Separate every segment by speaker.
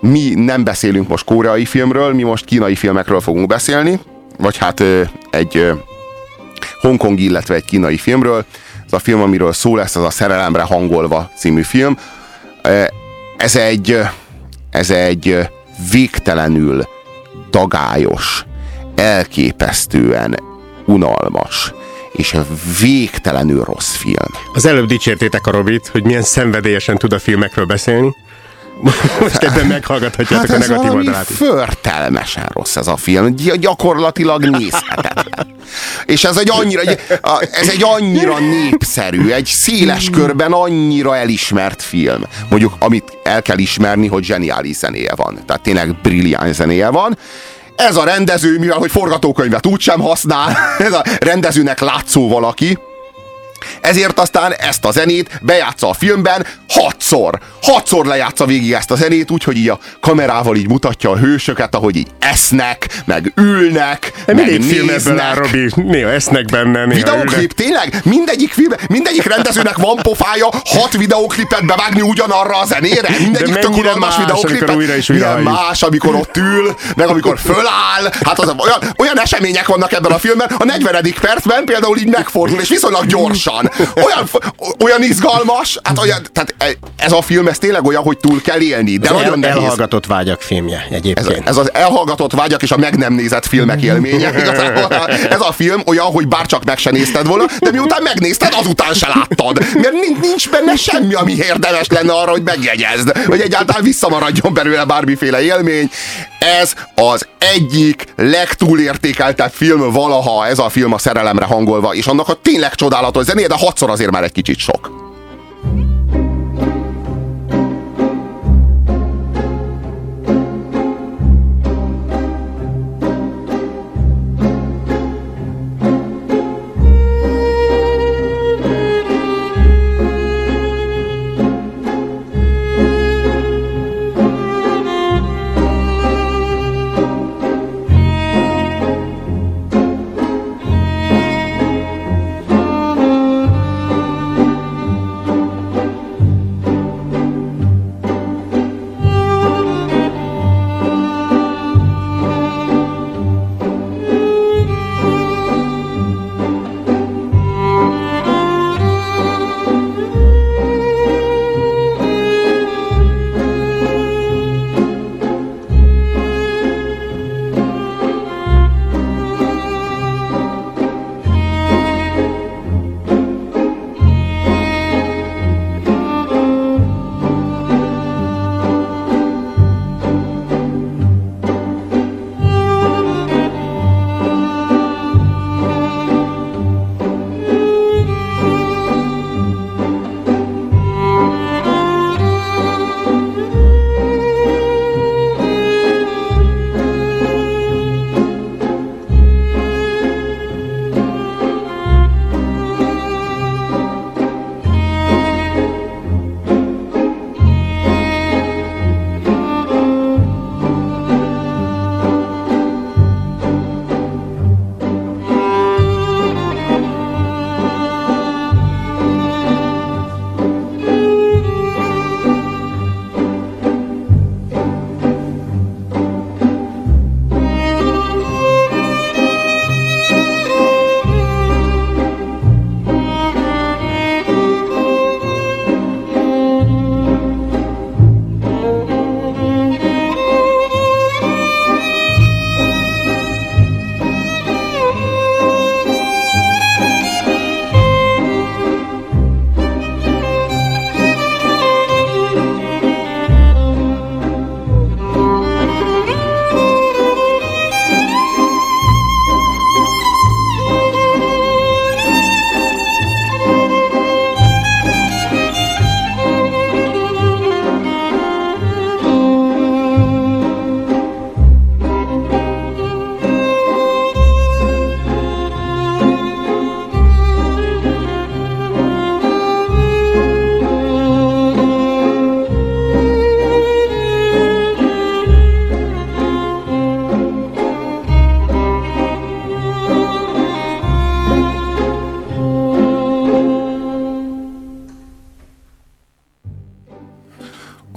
Speaker 1: mi nem beszélünk most koreai filmről, mi most kínai filmekről fogunk beszélni, vagy hát egy hongkongi, illetve egy kínai filmről. Ez a film, amiről szó lesz, az a Szerelemre hangolva című film. Ez egy, ez egy végtelenül dagályos, elképesztően unalmas, és végtelenül rossz film.
Speaker 2: Az előbb dicsértétek a Robit, hogy milyen szenvedélyesen tud a filmekről beszélni. Most ebben meghallgathatjátok hát a negatív oldalát.
Speaker 1: Förtelmesen rossz ez a film. Gyakorlatilag nézhetetlen. És ez egy annyira, ez egy annyira népszerű, egy széles körben annyira elismert film. Mondjuk, amit el kell ismerni, hogy zseniális zenéje van. Tehát tényleg brilliáns zenéje van. Ez a rendező, mivel hogy forgatókönyvet úgysem használ, ez a rendezőnek látszó valaki, ezért aztán ezt a zenét bejátsza a filmben hatszor. Hatszor lejátsza végig ezt a zenét, úgyhogy így a kamerával így mutatja a hősöket, ahogy így esznek, meg ülnek, De meg néznek. film ebből áll,
Speaker 2: Robi, néha esznek benne, néha
Speaker 1: Videoklip, tényleg? Mindegyik film, mindegyik rendezőnek van pofája hat videoklipet bevágni ugyanarra a zenére? Mindegyik
Speaker 2: De tök más, videoklipet. Újra és újra
Speaker 1: Milyen más, amikor ott ül, meg amikor föláll. Hát az, olyan, olyan események vannak ebben a filmben, a 40. percben például így megfordul, és viszonylag gyorsan. Olyan, olyan izgalmas, hát olyan, tehát ez a film, ez tényleg olyan, hogy túl kell élni, de ez nagyon el,
Speaker 2: elhallgatott vágyak filmje egyébként.
Speaker 1: Ez, ez az elhallgatott vágyak és a meg nem nézett filmek élménye. ez a film olyan, hogy bárcsak meg se nézted volna, de miután megnézted, azután se láttad. Mert nincs benne semmi, ami érdemes lenne arra, hogy megjegyezd, hogy egyáltalán visszamaradjon belőle bármiféle élmény. Ez az egyik legtúlértékeltebb film valaha, ez a film a szerelemre hangolva, és annak a tényleg csodálatos zenéje, de hatszor azért már egy kicsit sok.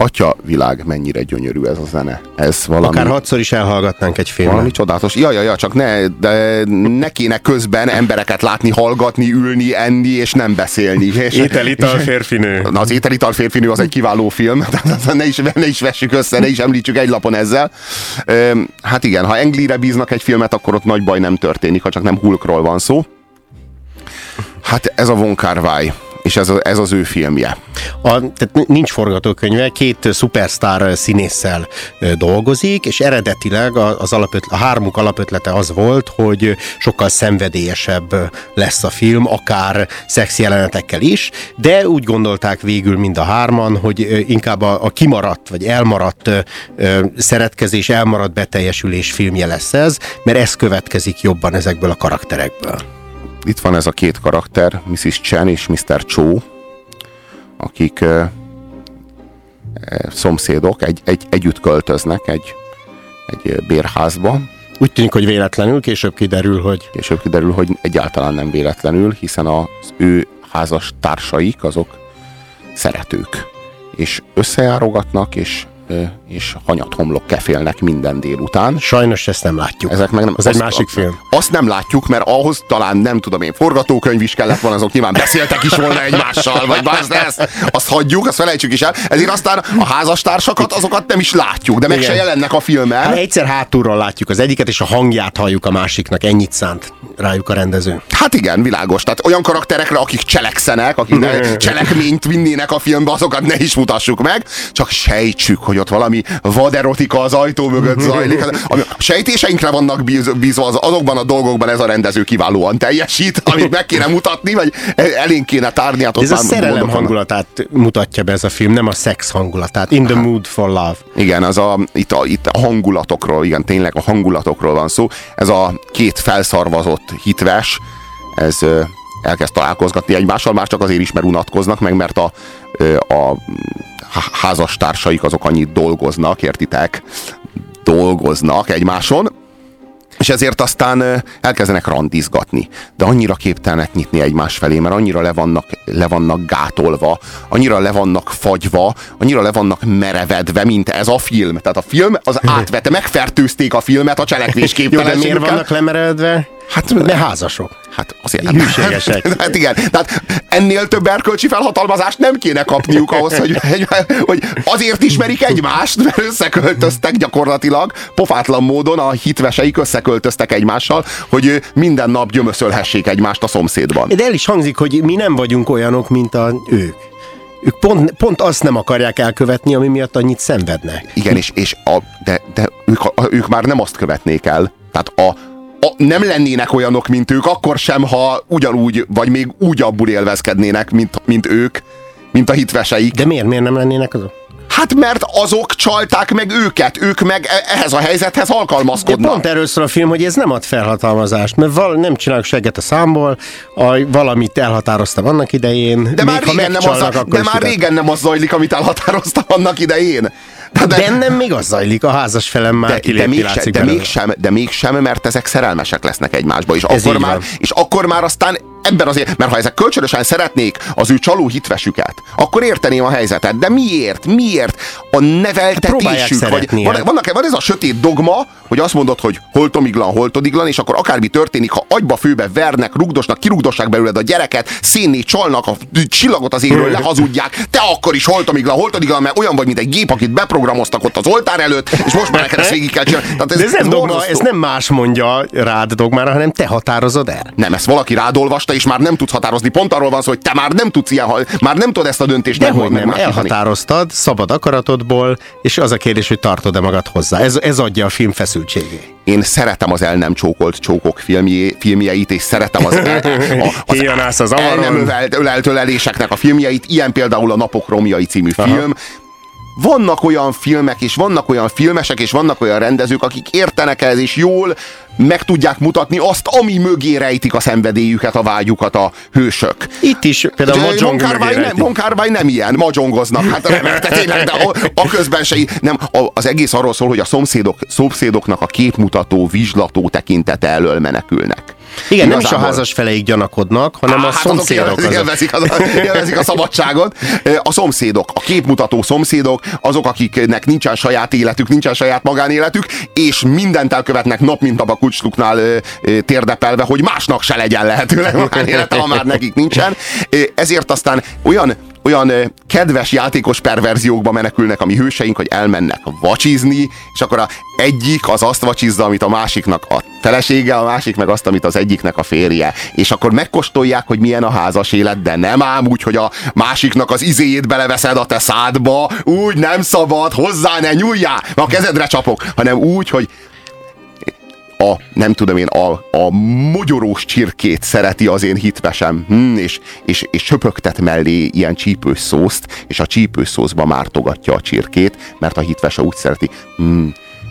Speaker 1: Atya világ, mennyire gyönyörű ez a zene. Ez valami...
Speaker 2: Akár hatszor is elhallgatnánk egy filmet.
Speaker 1: Valami csodálatos. Ja, ja, ja, csak ne, de ne kéne közben embereket látni, hallgatni, ülni, enni, és nem beszélni. És,
Speaker 2: Ételital férfinő.
Speaker 1: Na, az Ételital férfinő az egy kiváló film, ne is, ne is vessük össze, ne is említsük egy lapon ezzel. Hát igen, ha Englire bíznak egy filmet, akkor ott nagy baj nem történik, ha csak nem Hulkról van szó. Hát ez a Von Kar-wai és ez, a, ez az ő filmje.
Speaker 2: A, tehát nincs forgatókönyve, két szupersztár színésszel dolgozik, és eredetileg az alapöt, a hármuk alapötlete az volt, hogy sokkal szenvedélyesebb lesz a film, akár szex jelenetekkel is, de úgy gondolták végül mind a hárman, hogy inkább a, a kimaradt, vagy elmaradt szeretkezés, elmaradt beteljesülés filmje lesz ez, mert ez következik jobban ezekből a karakterekből
Speaker 1: itt van ez a két karakter, Mrs. Chen és Mr. Cho, akik szomszédok, egy, egy, együtt költöznek egy, egy bérházba.
Speaker 2: Úgy tűnik, hogy véletlenül, később kiderül, hogy...
Speaker 1: Később kiderül, hogy egyáltalán nem véletlenül, hiszen az ő házas társaik azok szeretők, és összejárogatnak, és és hanyat homlok kefélnek minden délután.
Speaker 2: Sajnos ezt nem látjuk. Ezek meg nem, Az azt, egy másik film.
Speaker 1: Azt nem látjuk, mert ahhoz talán nem tudom én, forgatókönyv is kellett volna, azok nyilván beszéltek is volna egymással, vagy más, de ezt, azt hagyjuk, azt felejtsük is el. Ezért aztán a házastársakat, azokat nem is látjuk, de meg Igen. se jelennek a filmen.
Speaker 2: Hát egyszer hátulról látjuk az egyiket, és a hangját halljuk a másiknak, ennyit szánt rájuk a rendező.
Speaker 1: Hát igen, világos. Tehát olyan karakterekre, akik cselekszenek, akik cselekményt vinnének a filmbe, azokat ne is mutassuk meg, csak sejtsük, hogy ott valami vaderotika az ajtó mögött zajlik. Ami a sejtéseinkre vannak bízva, az, azokban a dolgokban ez a rendező kiválóan teljesít, amit meg kéne mutatni, vagy elénk kéne tárni. Hát
Speaker 2: ez a szerelem hangulatát mutatja be ez a film, nem a szex hangulatát. In the hát, mood for love.
Speaker 1: Igen, az a, itt, a, itt a hangulatokról, igen, tényleg a hangulatokról van szó. Ez a két felszarvazott hitves, ez elkezd találkozgatni egymással, már csak azért is, mert unatkoznak, meg mert a, a házastársaik azok annyit dolgoznak, értitek? Dolgoznak egymáson, és ezért aztán elkezdenek randizgatni. De annyira képtelnek nyitni egymás felé, mert annyira le vannak, le vannak gátolva, annyira le vannak fagyva, annyira le vannak merevedve, mint ez a film. Tehát a film az átvette, megfertőzték a filmet a cselekvésképtelenségükkel.
Speaker 2: Jó, de miért vannak lemeredve? Hát ne házasok.
Speaker 1: Hát azért
Speaker 2: Hűségesek.
Speaker 1: Hát, hát igen, tehát ennél több erkölcsi felhatalmazást nem kéne kapniuk ahhoz, hogy, hogy azért ismerik egymást, mert összeköltöztek gyakorlatilag, pofátlan módon a hitveseik összeköltöztek egymással, hogy minden nap gyömöszölhessék egymást a szomszédban.
Speaker 2: De el is hangzik, hogy mi nem vagyunk olyanok, mint a ők. Ők pont, pont azt nem akarják elkövetni, ami miatt annyit szenvednek.
Speaker 1: Igen, és, és a, de, de ők, a, ők már nem azt követnék el. Tehát a, a, nem lennének olyanok, mint ők, akkor sem, ha ugyanúgy, vagy még úgy abból élvezkednének, mint, mint ők, mint a hitveseik.
Speaker 2: De miért, miért nem lennének azok?
Speaker 1: Hát mert azok csalták meg őket, ők meg e- ehhez a helyzethez alkalmazkodnak.
Speaker 2: De pont erről szól a film, hogy ez nem ad felhatalmazást, mert val- nem csinálok segget a számból, a, valamit elhatároztam annak idején.
Speaker 1: De már, régen nem, az, de már régen nem az zajlik, amit elhatároztam annak idején.
Speaker 2: De, de, Bennem még az zajlik, a házas felem már de,
Speaker 1: de, mégsem, de, mégsem, de mégsem, mert ezek szerelmesek lesznek egymásba, és, akkor már, és akkor már aztán ebben azért, mert ha ezek kölcsönösen szeretnék az ő csaló hitvesüket, akkor érteném a helyzetet. De miért? Miért? A neveltetésük, hát vagy van, vannak, van ez a sötét dogma, hogy azt mondod, hogy holtomiglan, holtodiglan, és akkor akármi történik, ha agyba főbe vernek, rugdosnak, kirugdossák belőled a gyereket, szénné csalnak, a csillagot az égről lehazudják, te akkor is holtomiglan, holtodiglan, mert olyan vagy, mint egy gép, akit beprogramoztak ott az oltár előtt, és most már neked ezt végig kell csinálni.
Speaker 2: Tehát ez, De ez, ez, nem dogma, ez nem más mondja rád dogmára, hanem te határozod el.
Speaker 1: Nem, ezt valaki rád olvasta, és már nem tudsz határozni. Pont arról van szó, hogy te már nem tudsz ilyen, már nem tudod ezt a döntést
Speaker 2: De hogy nem, elhatároztad szabad akaratodból, és az a kérdés, hogy tartod-e magad hozzá. Ez, ez adja a film feszültségét.
Speaker 1: Én szeretem az el nem csókolt csókok filmjé, filmjeit, és szeretem az, el,
Speaker 2: a, az, az
Speaker 1: el nem ölelt, ölelt öleléseknek a filmjeit, ilyen például a Napok Romjai című Aha. film, vannak olyan filmek, és vannak olyan filmesek, és vannak olyan rendezők, akik értenek ez, és jól meg tudják mutatni azt, ami mögé rejtik a szenvedélyüket, a vágyukat a hősök.
Speaker 2: Itt is például Mahjong
Speaker 1: nem, Monkárvány nem ilyen, magyongoznak, hát remek, tényleg, de a, a közben se, nem, a, az egész arról szól, hogy a szomszédok, szomszédoknak a képmutató, vizslató tekintete elől menekülnek.
Speaker 2: Igen, nem is a házas feleik gyanakodnak, hanem Á, a hát szomszédok.
Speaker 1: Azok élvezik, azok, élvezik a szabadságot. A szomszédok, a képmutató szomszédok, azok, akiknek nincsen saját életük, nincsen saját magánéletük, és mindent elkövetnek nap mint nap a kulcstuknál térdepelve, hogy másnak se legyen lehetőleg magánélete, ha már nekik nincsen. Ezért aztán olyan olyan kedves játékos perverziókba menekülnek a mi hőseink, hogy elmennek vacsizni, és akkor a egyik az azt vacsizza, amit a másiknak a felesége, a másik meg azt, amit az egyiknek a férje. És akkor megkóstolják, hogy milyen a házas élet, de nem ám úgy, hogy a másiknak az izéjét beleveszed a te szádba, úgy nem szabad, hozzá ne nyúljál, a kezedre csapok, hanem úgy, hogy a, nem tudom én, a, a mogyorós csirkét szereti az én hitvesem, hm, és, és, és söpögtet mellé ilyen csípős szószt, és a csípős szószba mártogatja a csirkét, mert a hitvese úgy szereti, hm,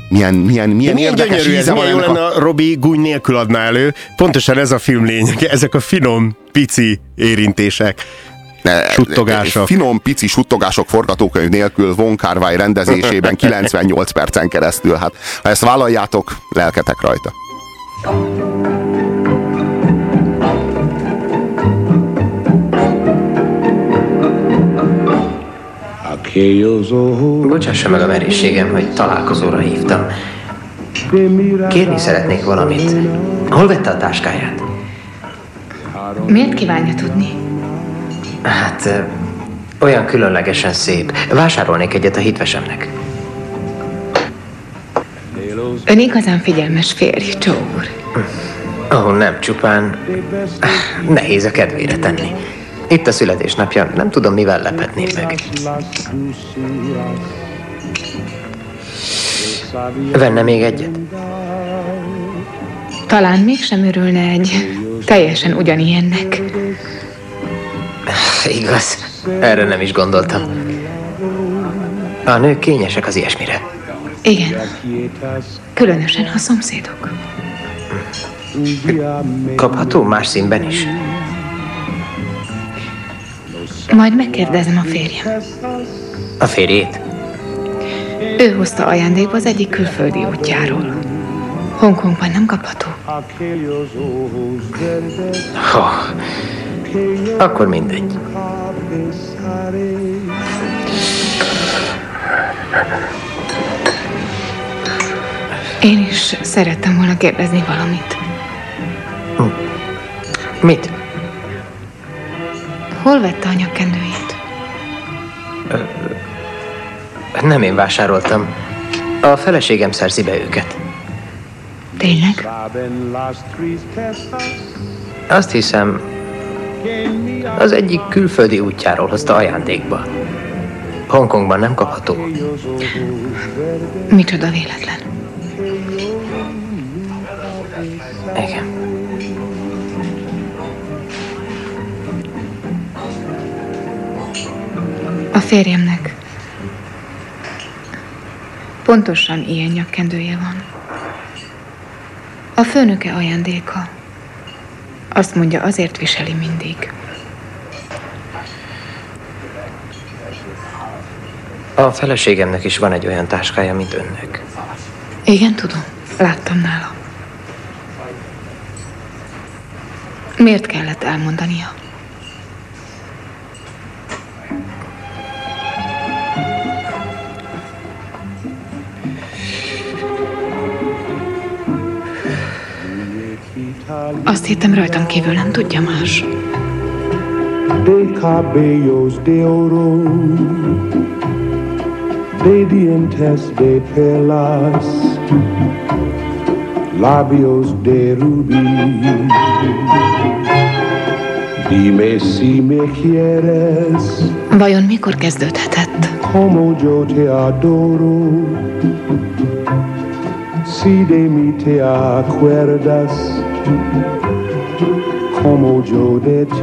Speaker 1: milyen, milyen, milyen
Speaker 2: milyen érdekes gyönyörű, ez. milyen jó lenne, a Robi gúny nélkül adná elő. Pontosan ez a film lényeg, ezek a finom, pici érintések suttogások.
Speaker 1: Finom, pici suttogások forgatókönyv nélkül Von Kar rendezésében 98 percen keresztül. Hát, ha ezt vállaljátok, lelketek rajta.
Speaker 3: Bocsássa meg a merészségem, hogy találkozóra hívtam. Kérni szeretnék valamit. Hol vette a táskáját?
Speaker 4: Miért kívánja tudni?
Speaker 3: Hát, olyan különlegesen szép. Vásárolnék egyet a hitvesemnek.
Speaker 4: Ön igazán figyelmes férj, Joe úr.
Speaker 3: Oh, nem csupán. Nehéz a kedvére tenni. Itt a születésnapja, nem tudom, mivel lepetném meg. Venne még egyet?
Speaker 4: Talán mégsem örülne egy teljesen ugyanilyennek.
Speaker 3: Igaz, erre nem is gondoltam. A nők kényesek az ilyesmire.
Speaker 4: Igen. Különösen, ha szomszédok.
Speaker 3: Kapható más színben is?
Speaker 4: Majd megkérdezem a férjem.
Speaker 3: A férjét?
Speaker 4: Ő hozta ajándékba az egyik külföldi útjáról. Hongkongban nem kapható.
Speaker 3: Oh, akkor mindegy.
Speaker 4: Én is szerettem volna kérdezni valamit.
Speaker 3: Mit?
Speaker 4: Hol vette a nyakkendőjét?
Speaker 3: Nem én vásároltam. A feleségem szerzi be őket.
Speaker 4: Tényleg?
Speaker 3: Azt hiszem, az egyik külföldi útjáról hozta ajándékba. Hongkongban nem kapható.
Speaker 4: Micsoda véletlen.
Speaker 3: Igen.
Speaker 4: A férjemnek pontosan ilyen nyakkendője van. A főnöke ajándéka. Azt mondja, azért viseli mindig.
Speaker 3: A feleségemnek is van egy olyan táskája, mint önnek.
Speaker 4: Igen, tudom. Láttam nála. Miért kellett elmondania? Hittem rajtam kívül nem tudja más. De cabellos de oro, de dientes de perlas, labios de rubí. Dime si me quieres. Vajon mikor kezdődhetett? Como yo te adoro. Si de mi te acuerdas como yo de ti.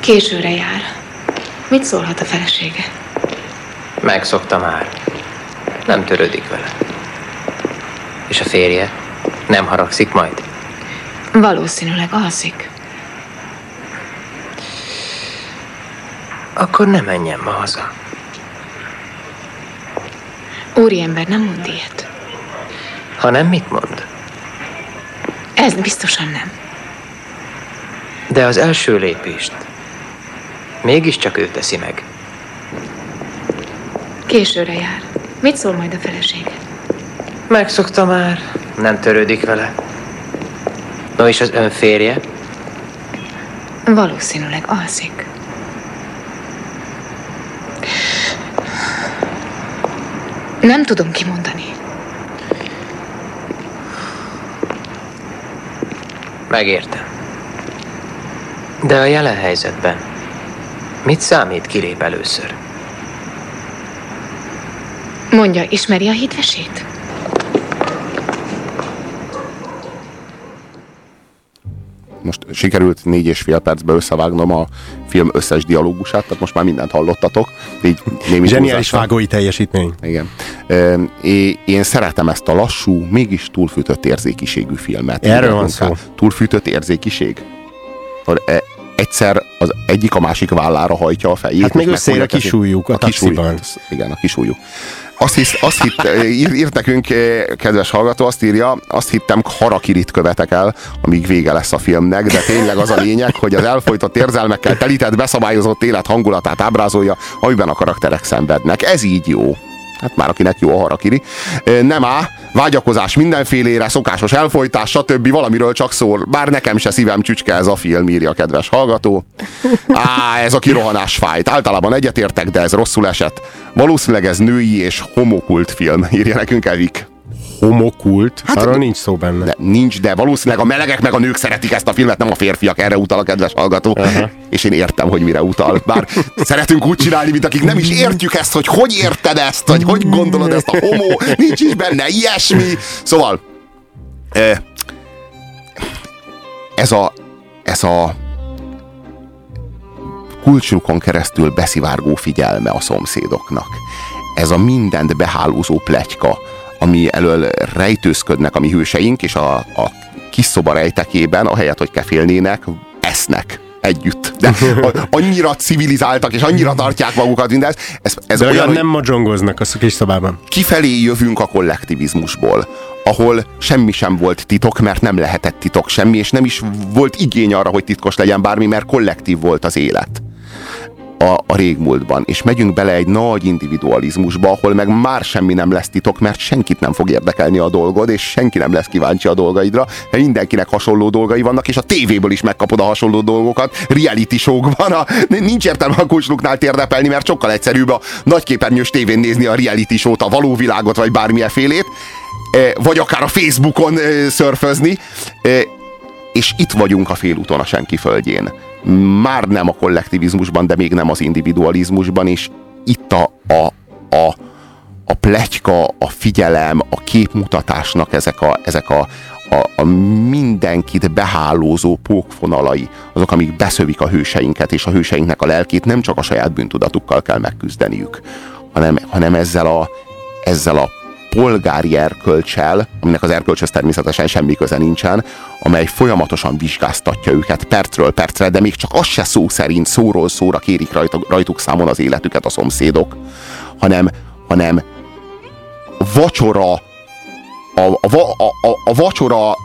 Speaker 4: Későre jár. Mit szólhat a felesége?
Speaker 3: Megszokta már. Nem törődik vele. És a férje? Nem haragszik majd?
Speaker 4: Valószínűleg alszik.
Speaker 3: Akkor ne menjen ma haza.
Speaker 4: Úriember nem mond ilyet.
Speaker 3: Ha nem, mit mond?
Speaker 5: Ez biztosan nem.
Speaker 3: De az első lépést mégiscsak ő teszi meg.
Speaker 5: Későre jár. Mit szól majd a felesége?
Speaker 3: Megszokta már. Nem törődik vele. No és az ön férje?
Speaker 5: Valószínűleg alszik. Nem tudom kimondani.
Speaker 3: Megértem. De a jelen helyzetben mit számít kilép először?
Speaker 5: Mondja, ismeri a hitvesét?
Speaker 1: Most sikerült négy és fél percbe összevágnom a film összes dialógusát, tehát most már mindent hallottatok. Így
Speaker 2: némi Zseniális vágói teljesítmény.
Speaker 1: Igen. Én szeretem ezt a lassú, mégis túlfűtött érzékiségű filmet.
Speaker 2: Erről van szó.
Speaker 1: Túlfűtött érzékiség? E, egyszer az egyik a másik vállára hajtja a fejét.
Speaker 2: Hát még összeér a kisúlyuk a, a taxiban.
Speaker 1: Igen, a kisúlyuk. Azt, hisz, azt hitt, ír, írt nekünk, kedves hallgató, azt írja, azt hittem, harakirit követek el, amíg vége lesz a filmnek, de tényleg az a lényeg, hogy az elfolytott érzelmekkel telített, beszabályozott élet hangulatát ábrázolja, amiben a karakterek szenvednek. Ez így jó hát már akinek jó a harakiri. Nem á, vágyakozás mindenfélére, szokásos elfolytás, stb. valamiről csak szól. Bár nekem se szívem csücske ez a film, írja kedves hallgató. Á, ez a kirohanás fájt. Általában egyetértek, de ez rosszul esett. Valószínűleg ez női és homokult film, írja nekünk Evik
Speaker 2: homokult, hát, arról nincs szó benne.
Speaker 1: De, nincs, de valószínűleg a melegek meg a nők szeretik ezt a filmet, nem a férfiak, erre utal a kedves hallgató. Uh-huh. És én értem, hogy mire utal. Bár szeretünk úgy csinálni, mint akik nem is értjük ezt, hogy hogy érted ezt, hogy hogy gondolod ezt a homo, nincs is benne ilyesmi. Szóval, ez a, ez a kulcslukon keresztül beszivárgó figyelme a szomszédoknak. Ez a mindent behálózó pletyka, ami elől rejtőzködnek a mi hőseink, és a, a kis szoba rejtekében, ahelyett, hogy kefélnének, esznek együtt. De annyira civilizáltak, és annyira tartják magukat mindezt.
Speaker 2: Ez, ez De olyan, nem magyongoznak a kis szobában.
Speaker 1: Kifelé jövünk a kollektivizmusból, ahol semmi sem volt titok, mert nem lehetett titok semmi, és nem is volt igény arra, hogy titkos legyen bármi, mert kollektív volt az élet a, a régmúltban, és megyünk bele egy nagy individualizmusba, ahol meg már semmi nem lesz titok, mert senkit nem fog érdekelni a dolgod, és senki nem lesz kíváncsi a dolgaidra, mert mindenkinek hasonló dolgai vannak, és a tévéből is megkapod a hasonló dolgokat, reality van, a, nincs értelme a kulcsluknál térdepelni, mert sokkal egyszerűbb a nagyképernyős tévén nézni a reality show-t, a való világot, vagy bármilyen félét, e, vagy akár a Facebookon e, szörfözni, e, és itt vagyunk a félúton a senki földjén már nem a kollektivizmusban, de még nem az individualizmusban, és itt a, a, a, a pletyka, a figyelem, a képmutatásnak ezek a, ezek a, a, a mindenkit behálózó pókfonalai, azok, amik beszövik a hőseinket, és a hőseinknek a lelkét nem csak a saját bűntudatukkal kell megküzdeniük, hanem, hanem ezzel a, ezzel a polgári erkölcsel, aminek az erkölcsöz természetesen semmi köze nincsen, amely folyamatosan vizsgáztatja őket percről percre, de még csak az se szó szerint szóról szóra kérik rajtuk, rajtuk számon az életüket a szomszédok, hanem, hanem vacsora a, a, a, a, a vacsora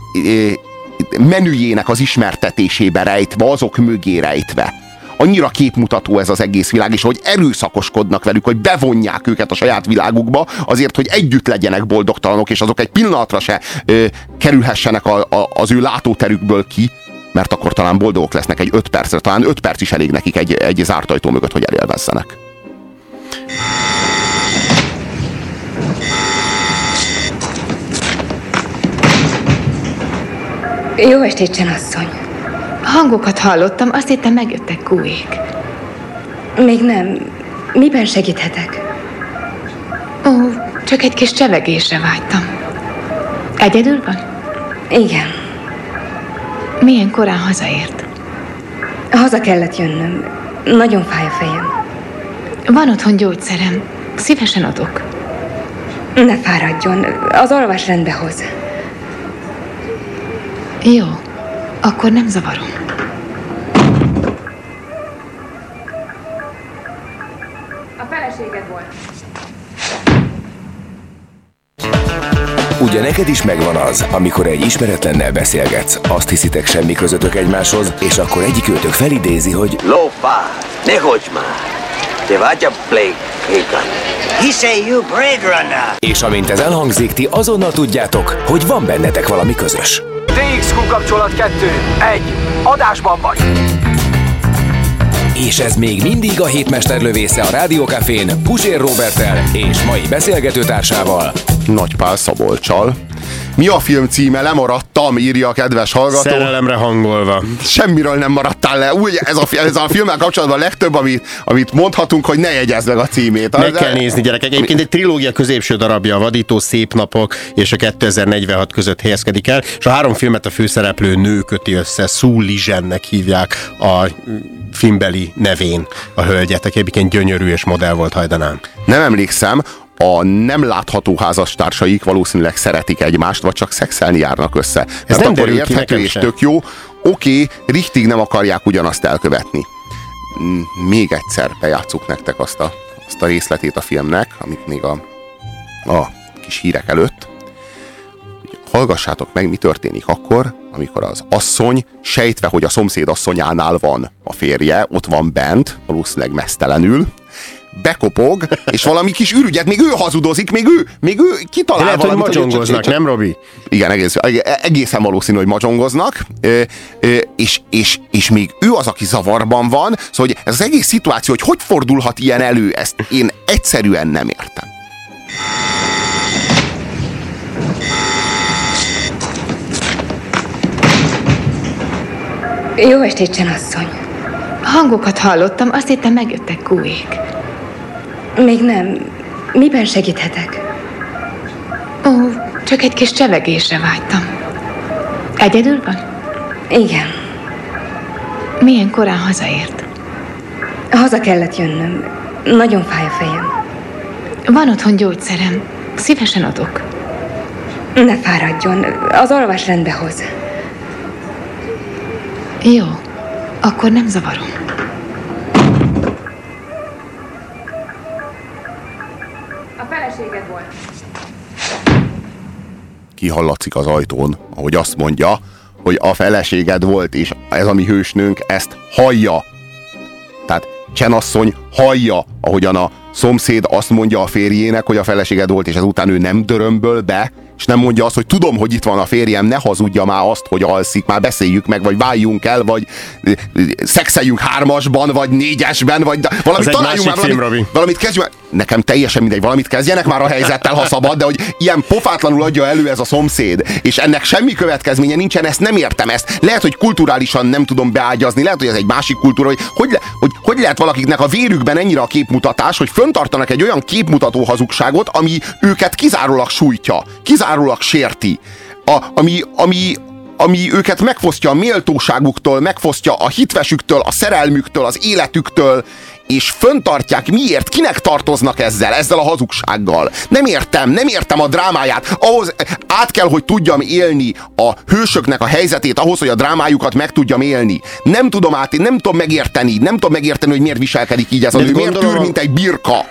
Speaker 1: menüjének az ismertetésébe rejtve, azok mögé rejtve annyira képmutató ez az egész világ, és hogy erőszakoskodnak velük, hogy bevonják őket a saját világukba, azért, hogy együtt legyenek boldogtalanok, és azok egy pillanatra se ö, kerülhessenek a, a, az ő látóterükből ki, mert akkor talán boldogok lesznek egy öt percre, talán öt perc is elég nekik egy, egy zárt ajtó mögött, hogy elélvezzenek.
Speaker 6: Jó estét, Csenasszony!
Speaker 5: Hangokat hallottam, azt hittem megjöttek kúék.
Speaker 6: Még nem. Miben segíthetek?
Speaker 5: Ó, csak egy kis csevegésre vágytam. Egyedül van?
Speaker 6: Igen.
Speaker 5: Milyen korán hazaért?
Speaker 6: Haza kellett jönnöm. Nagyon fáj a fejem.
Speaker 5: Van otthon gyógyszerem. Szívesen adok.
Speaker 6: Ne fáradjon. Az alvás rendbe hoz.
Speaker 5: Jó. Akkor nem zavarom.
Speaker 6: A feleséged volt.
Speaker 7: Ugye neked is megvan az, amikor egy ismeretlennel beszélgetsz, azt hiszitek semmi közöttök egymáshoz, és akkor egyik őtök felidézi, hogy
Speaker 8: Lófá, ne hogy már! Te vagy a Blake Higgin.
Speaker 9: Hisze you Blade Runner.
Speaker 7: És amint ez elhangzik, ti azonnal tudjátok, hogy van bennetek valami közös.
Speaker 10: TXQ kapcsolat 2. 1. Adásban vagy!
Speaker 7: És ez még mindig a hétmester lövésze a Rádiókafén Pusér Robertel és mai beszélgetőtársával.
Speaker 1: Nagypál Szabolcsal. Mi a film címe? Lemaradtam, írja a kedves hallgató.
Speaker 2: Szerelemre hangolva.
Speaker 1: Semmiről nem maradtál le. Úgy, ez a, ez a filmmel kapcsolatban a legtöbb, amit, amit mondhatunk, hogy ne jegyezd meg a címét.
Speaker 2: Meg kell nézni, gyerekek. Egyébként egy trilógia középső darabja, a Vadító Szép Napok és a 2046 között helyezkedik el, és a három filmet a főszereplő nő köti össze, Sue Lizennek hívják a filmbeli nevén a hölgyet, aki egyébként gyönyörű és modell volt hajdanán.
Speaker 1: Nem emlékszem, a nem látható házastársaik valószínűleg szeretik egymást, vagy csak szexelni járnak össze. Ez
Speaker 2: Mert
Speaker 1: nem
Speaker 2: akkor nekem
Speaker 1: és
Speaker 2: sem.
Speaker 1: tök jó. Oké, richtig nem akarják ugyanazt elkövetni. Még egyszer bejátszuk nektek azt a, azt a részletét a filmnek, amit még a, a kis hírek előtt. Hallgassátok meg, mi történik akkor, amikor az asszony, sejtve, hogy a szomszéd asszonyánál van a férje, ott van bent, valószínűleg mesztelenül, bekopog, és valami kis ürügyet, még ő hazudozik, még ő, még ő kitalál
Speaker 2: Lehet, hogy
Speaker 1: valamit.
Speaker 2: magyongoznak,
Speaker 1: csak-
Speaker 2: nem, Robi?
Speaker 1: Igen, egész, egészen valószínű, hogy ö, és, és, és még ő az, aki zavarban van, szóval hogy ez az egész szituáció, hogy hogy fordulhat ilyen elő, ezt én egyszerűen nem értem.
Speaker 6: Jó estét, csenasszony.
Speaker 5: Hangokat hallottam, azt hittem megjöttek kúék.
Speaker 6: Még nem. Miben segíthetek?
Speaker 5: Ó, csak egy kis csevegésre vágytam. Egyedül van?
Speaker 6: Igen.
Speaker 5: Milyen korán hazaért?
Speaker 6: Haza kellett jönnöm. Nagyon fáj a fejem.
Speaker 5: Van otthon gyógyszerem. Szívesen adok.
Speaker 6: Ne fáradjon. Az alvás rendbe hoz.
Speaker 5: Jó, akkor nem zavarom.
Speaker 6: A feleséged volt.
Speaker 1: Kihallatszik az ajtón, ahogy azt mondja, hogy a feleséged volt, és ez a mi hősnőnk ezt hallja. Tehát Csenasszony hallja, ahogyan a szomszéd azt mondja a férjének, hogy a feleséged volt, és ezután ő nem dörömböl be, és nem mondja azt, hogy tudom, hogy itt van a férjem, ne hazudja már azt, hogy alszik, már beszéljük meg, vagy váljunk el, vagy szexeljünk hármasban, vagy négyesben, vagy valamit
Speaker 2: egy
Speaker 1: találjunk már,
Speaker 2: film,
Speaker 1: valamit,
Speaker 2: Robi.
Speaker 1: valamit kezdjünk. Nekem teljesen mindegy, valamit kezdjenek már a helyzettel, ha szabad, de hogy ilyen pofátlanul adja elő ez a szomszéd, és ennek semmi következménye nincsen, ezt nem értem ezt. Lehet, hogy kulturálisan nem tudom beágyazni, lehet, hogy ez egy másik kultúra, hogy hogy, le, hogy, hogy lehet valakiknek a vérükben ennyire a képmutatás, hogy föntartanak egy olyan képmutató hazugságot, ami őket kizárólag sújtja, kizárólag sérti, a, ami, ami, ami őket megfosztja a méltóságuktól, megfosztja a hitvesüktől, a szerelmüktől, az életüktől, és föntartják, miért, kinek tartoznak ezzel, ezzel a hazugsággal. Nem értem, nem értem a drámáját. Ahhoz át kell, hogy tudjam élni a hősöknek a helyzetét, ahhoz, hogy a drámájukat meg tudjam élni. Nem tudom át, nem tudom megérteni, nem tudom megérteni, hogy miért viselkedik így ez nő, miért tűr,
Speaker 2: a-
Speaker 1: mint egy birka.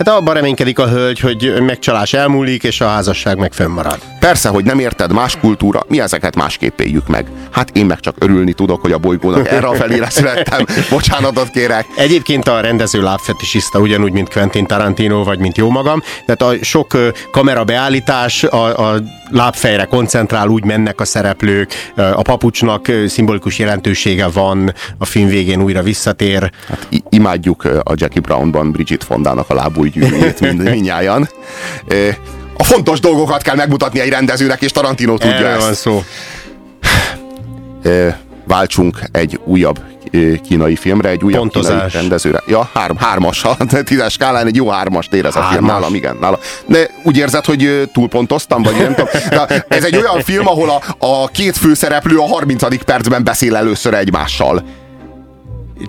Speaker 2: Hát abban reménykedik a hölgy, hogy megcsalás elmúlik, és a házasság meg fönnmarad.
Speaker 1: Persze, hogy nem érted, más kultúra, mi ezeket másképp éljük meg. Hát én meg csak örülni tudok, hogy a bolygónak erre a felére születtem. Bocsánatot kérek.
Speaker 2: Egyébként a rendező lábfetisiszta ugyanúgy, mint Quentin Tarantino, vagy mint jó magam. Tehát a sok kamera beállítás, a, a lábfejre koncentrál, úgy mennek a szereplők, a papucsnak szimbolikus jelentősége van, a film végén újra visszatér.
Speaker 1: Hát imádjuk a Jackie Brownban Bridget Fondának a lábújgyűrűjét mind, mindnyájan. A fontos dolgokat kell megmutatni egy rendezőnek, és Tarantino tudja
Speaker 2: van
Speaker 1: ezt.
Speaker 2: szó.
Speaker 1: Ö, Váltsunk egy újabb kínai filmre, egy újabb
Speaker 2: Pontozás.
Speaker 1: kínai rendezőre. Ja, három, hármas, a tízes skálán egy jó hármast érez a film
Speaker 2: Hármas?
Speaker 1: nálam, igen. Nála. De úgy érzed, hogy túlpontoztam, vagy nem tudom. De ez egy olyan film, ahol a, a két főszereplő a 30. percben beszél először egymással.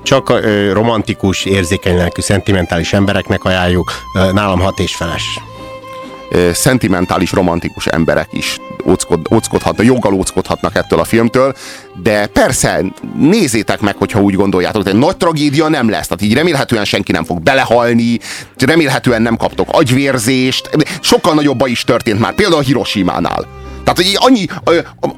Speaker 2: Csak ö, romantikus, érzékeny lelkű, szentimentális embereknek ajánljuk. Ö, Nálam hat és feles.
Speaker 1: szentimentális, romantikus emberek is óckod, óckodhatnak, joggal óckodhatnak ettől a filmtől, de persze nézzétek meg, hogyha úgy gondoljátok, egy nagy tragédia nem lesz. Tehát így remélhetően senki nem fog belehalni, remélhetően nem kaptok agyvérzést, sokkal nagyobb baj is történt már, például a Hiroshima-nál. Tehát, hogy annyi,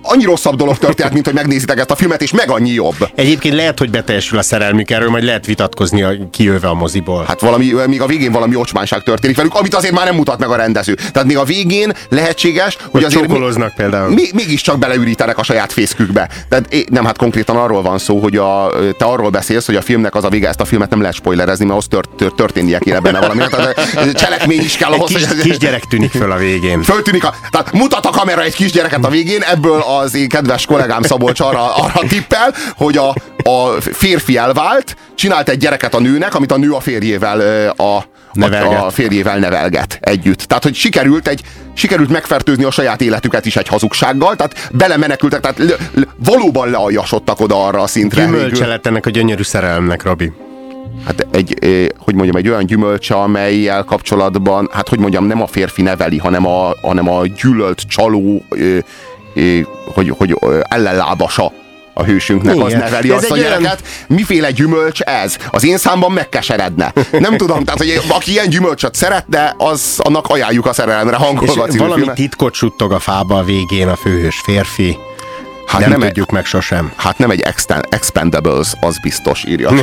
Speaker 1: annyi rosszabb dolog történt, mint hogy megnézitek ezt a filmet, és meg annyi jobb.
Speaker 2: Egyébként lehet, hogy beteljesül a szerelmük, erről majd lehet vitatkozni a, kijöve a moziból.
Speaker 1: Hát valami, még a végén valami ocsmánság történik velük, amit azért már nem mutat meg a rendező. Tehát még a végén lehetséges, hogy, hogy azért
Speaker 2: még, például.
Speaker 1: Még, mégiscsak beleürítenek a saját fészkükbe. Tehát nem, hát konkrétan arról van szó, hogy a, te arról beszélsz, hogy a filmnek az a vége, ezt a filmet nem lehet spoilerezni, mert az tört, tört, történnie kéne benne valami. Tehát cselekmény is kell ahhoz,
Speaker 2: kis, hogy... Kisgyerek tűnik föl a végén.
Speaker 1: Föltűnik a, tehát mutat a kamera egy kisgyereket a végén, ebből az én kedves kollégám Szabolcs arra, arra tippel, hogy a, a férfi elvált, csinált egy gyereket a nőnek, amit a nő a férjével a, nevelget. a férjével nevelget együtt. Tehát, hogy sikerült, egy, sikerült megfertőzni a saját életüket is egy hazugsággal, tehát belemenekültek, tehát valóban lealjasodtak oda arra a szintre.
Speaker 2: Gyümölcse lett ennek a gyönyörű szerelemnek, Robi.
Speaker 1: Hát egy, hogy mondjam, egy olyan gyümölcse, amelyel kapcsolatban, hát hogy mondjam, nem a férfi neveli, hanem a, hanem a gyűlölt csaló, hogy, hogy ellenlábasa a hősünknek, Igen. az neveli azt a gyereket. Olyan... Miféle gyümölcs ez? Az én számban megkeseredne. Nem tudom, tehát hogy aki ilyen gyümölcsöt szeretne, az annak ajánljuk a szerelemre hangolva
Speaker 2: És valami filmet. titkot suttog a fába a végén a főhős férfi. Hát nem, nem tudjuk egy, meg sosem.
Speaker 1: Hát nem egy expendables, az biztos írja a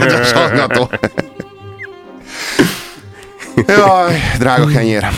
Speaker 1: Jaj, drága kenyér.